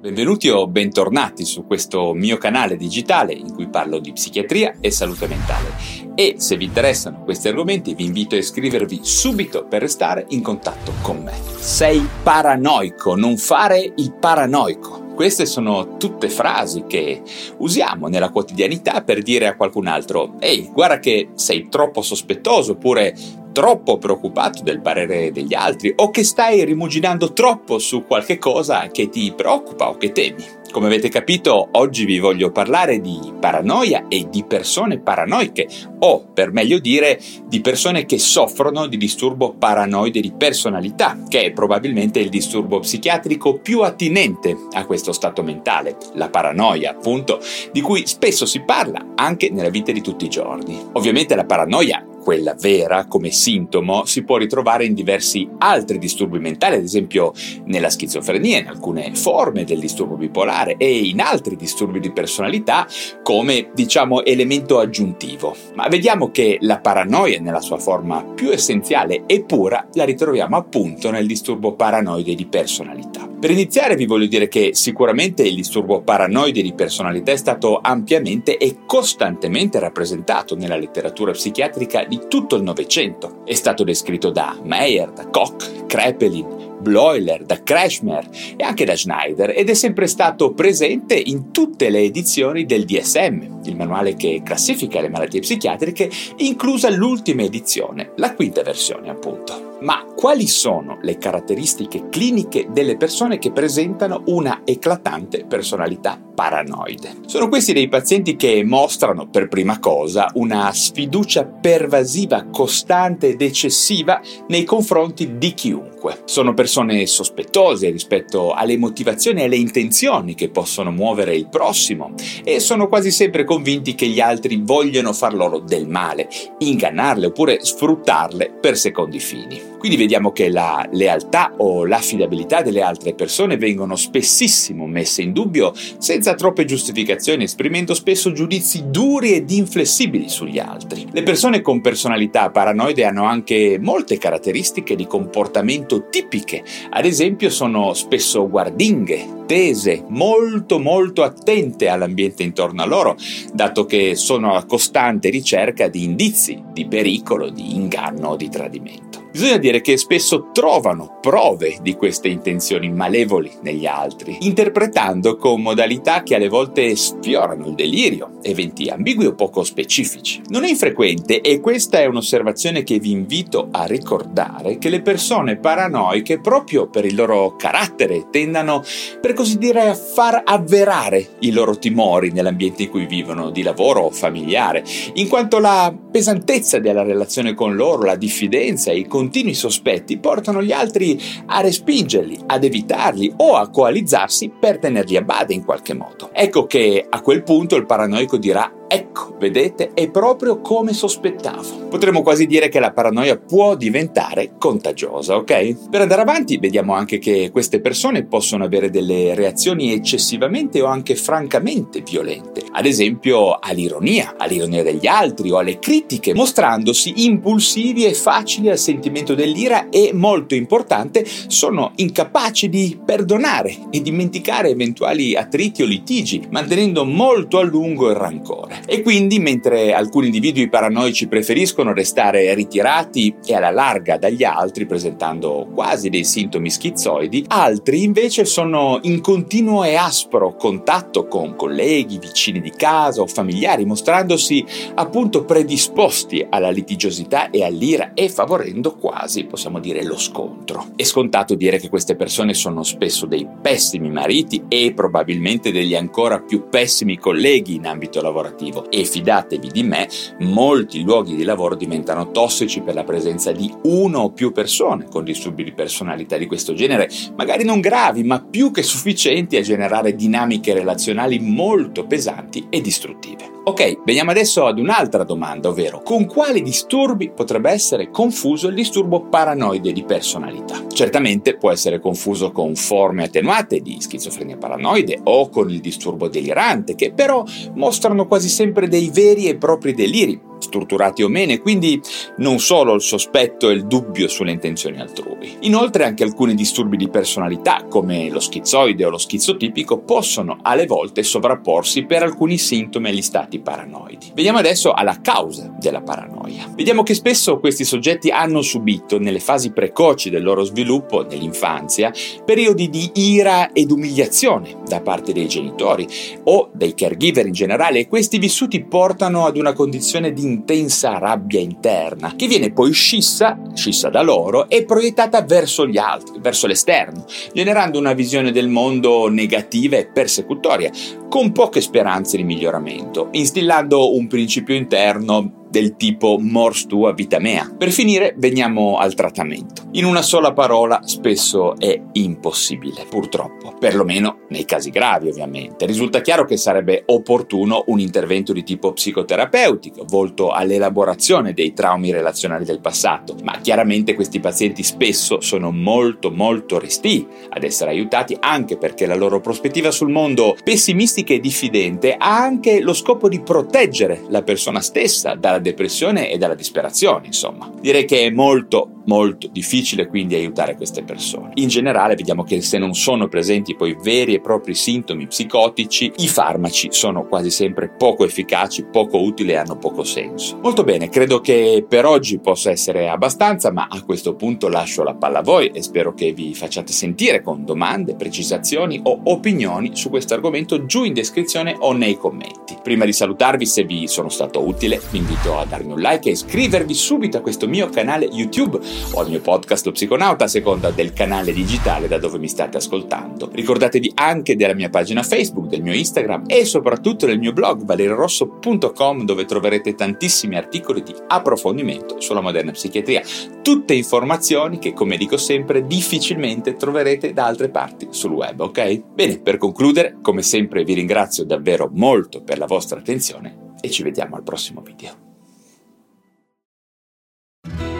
Benvenuti o bentornati su questo mio canale digitale in cui parlo di psichiatria e salute mentale. E se vi interessano questi argomenti vi invito a iscrivervi subito per restare in contatto con me. Sei paranoico, non fare il paranoico. Queste sono tutte frasi che usiamo nella quotidianità per dire a qualcun altro ehi, guarda che sei troppo sospettoso oppure troppo preoccupato del parere degli altri o che stai rimuginando troppo su qualche cosa che ti preoccupa o che temi. Come avete capito, oggi vi voglio parlare di paranoia e di persone paranoiche, o per meglio dire, di persone che soffrono di disturbo paranoide di personalità, che è probabilmente il disturbo psichiatrico più attinente a questo stato mentale, la paranoia, appunto, di cui spesso si parla anche nella vita di tutti i giorni. Ovviamente la paranoia quella vera come sintomo si può ritrovare in diversi altri disturbi mentali, ad esempio nella schizofrenia, in alcune forme del disturbo bipolare e in altri disturbi di personalità come diciamo elemento aggiuntivo. Ma vediamo che la paranoia nella sua forma più essenziale e pura la ritroviamo appunto nel disturbo paranoide di personalità. Per iniziare vi voglio dire che sicuramente il disturbo paranoide di personalità è stato ampiamente e costantemente rappresentato nella letteratura psichiatrica di tutto il Novecento. È stato descritto da Meyer, da Koch, Krepelin, Bloiler, da Krashmer e anche da Schneider ed è sempre stato presente in tutte le edizioni del DSM, il manuale che classifica le malattie psichiatriche, inclusa l'ultima edizione, la quinta versione appunto. Ma quali sono le caratteristiche cliniche delle persone che presentano una eclatante personalità paranoide? Sono questi dei pazienti che mostrano per prima cosa una sfiducia pervasiva, costante ed eccessiva nei confronti di chiunque. Sono persone sospettose rispetto alle motivazioni e alle intenzioni che possono muovere il prossimo e sono quasi sempre convinti che gli altri vogliono far loro del male, ingannarle oppure sfruttarle per secondi fini. Quindi vediamo che la lealtà o l'affidabilità delle altre persone vengono spessissimo messe in dubbio senza troppe giustificazioni, esprimendo spesso giudizi duri ed inflessibili sugli altri. Le persone con personalità paranoide hanno anche molte caratteristiche di comportamento tipiche, ad esempio sono spesso guardinghe, tese, molto molto attente all'ambiente intorno a loro, dato che sono a costante ricerca di indizi di pericolo, di inganno o di tradimento. Bisogna dire che spesso trovano prove di queste intenzioni malevoli negli altri, interpretando con modalità che alle volte sfiorano il delirio, eventi ambigui o poco specifici. Non è infrequente, e questa è un'osservazione che vi invito a ricordare, che le persone paranoiche, proprio per il loro carattere, tendano, per così dire, a far avverare i loro timori nell'ambiente in cui vivono, di lavoro o familiare, in quanto la pesantezza della relazione con loro, la diffidenza e i continui sospetti portano gli altri a respingerli, ad evitarli o a coalizzarsi per tenerli a bada in qualche modo. Ecco che a quel punto il paranoico dirà Ecco, vedete, è proprio come sospettavo. Potremmo quasi dire che la paranoia può diventare contagiosa, ok? Per andare avanti, vediamo anche che queste persone possono avere delle reazioni eccessivamente o anche francamente violente, ad esempio all'ironia, all'ironia degli altri o alle critiche, mostrandosi impulsivi e facili al sentimento dell'ira e, molto importante, sono incapaci di perdonare e dimenticare eventuali attriti o litigi, mantenendo molto a lungo il rancore. E quindi, mentre alcuni individui paranoici preferiscono restare ritirati e alla larga dagli altri, presentando quasi dei sintomi schizoidi, altri invece sono in continuo e aspro contatto con colleghi, vicini di casa o familiari, mostrandosi appunto predisposti alla litigiosità e all'ira e favorendo quasi, possiamo dire, lo scontro. È scontato dire che queste persone sono spesso dei pessimi mariti e probabilmente degli ancora più pessimi colleghi in ambito lavorativo positivo e fidatevi di me, molti luoghi di lavoro diventano tossici per la presenza di uno o più persone con disturbi di personalità di questo genere, magari non gravi, ma più che sufficienti a generare dinamiche relazionali molto pesanti e distruttive. Ok, veniamo adesso ad un'altra domanda, ovvero con quali disturbi potrebbe essere confuso il disturbo paranoide di personalità? Certamente può essere confuso con forme attenuate di schizofrenia paranoide o con il disturbo delirante, che però mostrano quasi sempre dei veri e propri deliri, strutturati o meno, quindi non solo il sospetto e il dubbio sulle intenzioni altrui. Inoltre anche alcuni disturbi di personalità, come lo schizoide o lo schizotipico, possono alle volte sovrapporsi per alcuni sintomi agli stati paranoidi. Vediamo adesso alla causa della paranoia. Vediamo che spesso questi soggetti hanno subito, nelle fasi precoci del loro sviluppo, nell'infanzia, periodi di ira ed umiliazione da parte dei genitori o dei caregiver in generale e questi vissuti portano ad una condizione di intensa rabbia interna che viene poi scissa, scissa da loro e proiettata verso gli altri, verso l'esterno, generando una visione del mondo negativa e persecutoria, con poche speranze di miglioramento, instillando un principio interno del tipo mors tua vita mea. Per finire veniamo al trattamento. In una sola parola spesso è impossibile, purtroppo, perlomeno nei casi gravi ovviamente. Risulta chiaro che sarebbe opportuno un intervento di tipo psicoterapeutico, volto all'elaborazione dei traumi relazionali del passato, ma chiaramente questi pazienti spesso sono molto molto resti ad essere aiutati anche perché la loro prospettiva sul mondo pessimistica e diffidente ha anche lo scopo di proteggere la persona stessa dalla depressione e dalla disperazione, insomma. Direi che è molto molto difficile quindi aiutare queste persone. In generale vediamo che se non sono presenti poi veri e propri sintomi psicotici, i farmaci sono quasi sempre poco efficaci, poco utili e hanno poco senso. Molto bene, credo che per oggi possa essere abbastanza, ma a questo punto lascio la palla a voi e spero che vi facciate sentire con domande, precisazioni o opinioni su questo argomento giù in descrizione o nei commenti. Prima di salutarvi, se vi sono stato utile, vi invito a darmi un like e iscrivervi subito a questo mio canale YouTube o al mio podcast Lo Psiconauta a seconda del canale digitale da dove mi state ascoltando. Ricordatevi anche della mia pagina Facebook, del mio Instagram e soprattutto del mio blog valerirosso.com dove troverete tantissimi articoli di approfondimento sulla moderna psichiatria. Tutte informazioni che, come dico sempre, difficilmente troverete da altre parti sul web, ok? Bene, per concludere, come sempre vi ringrazio davvero molto per la vostra attenzione e ci vediamo al prossimo video.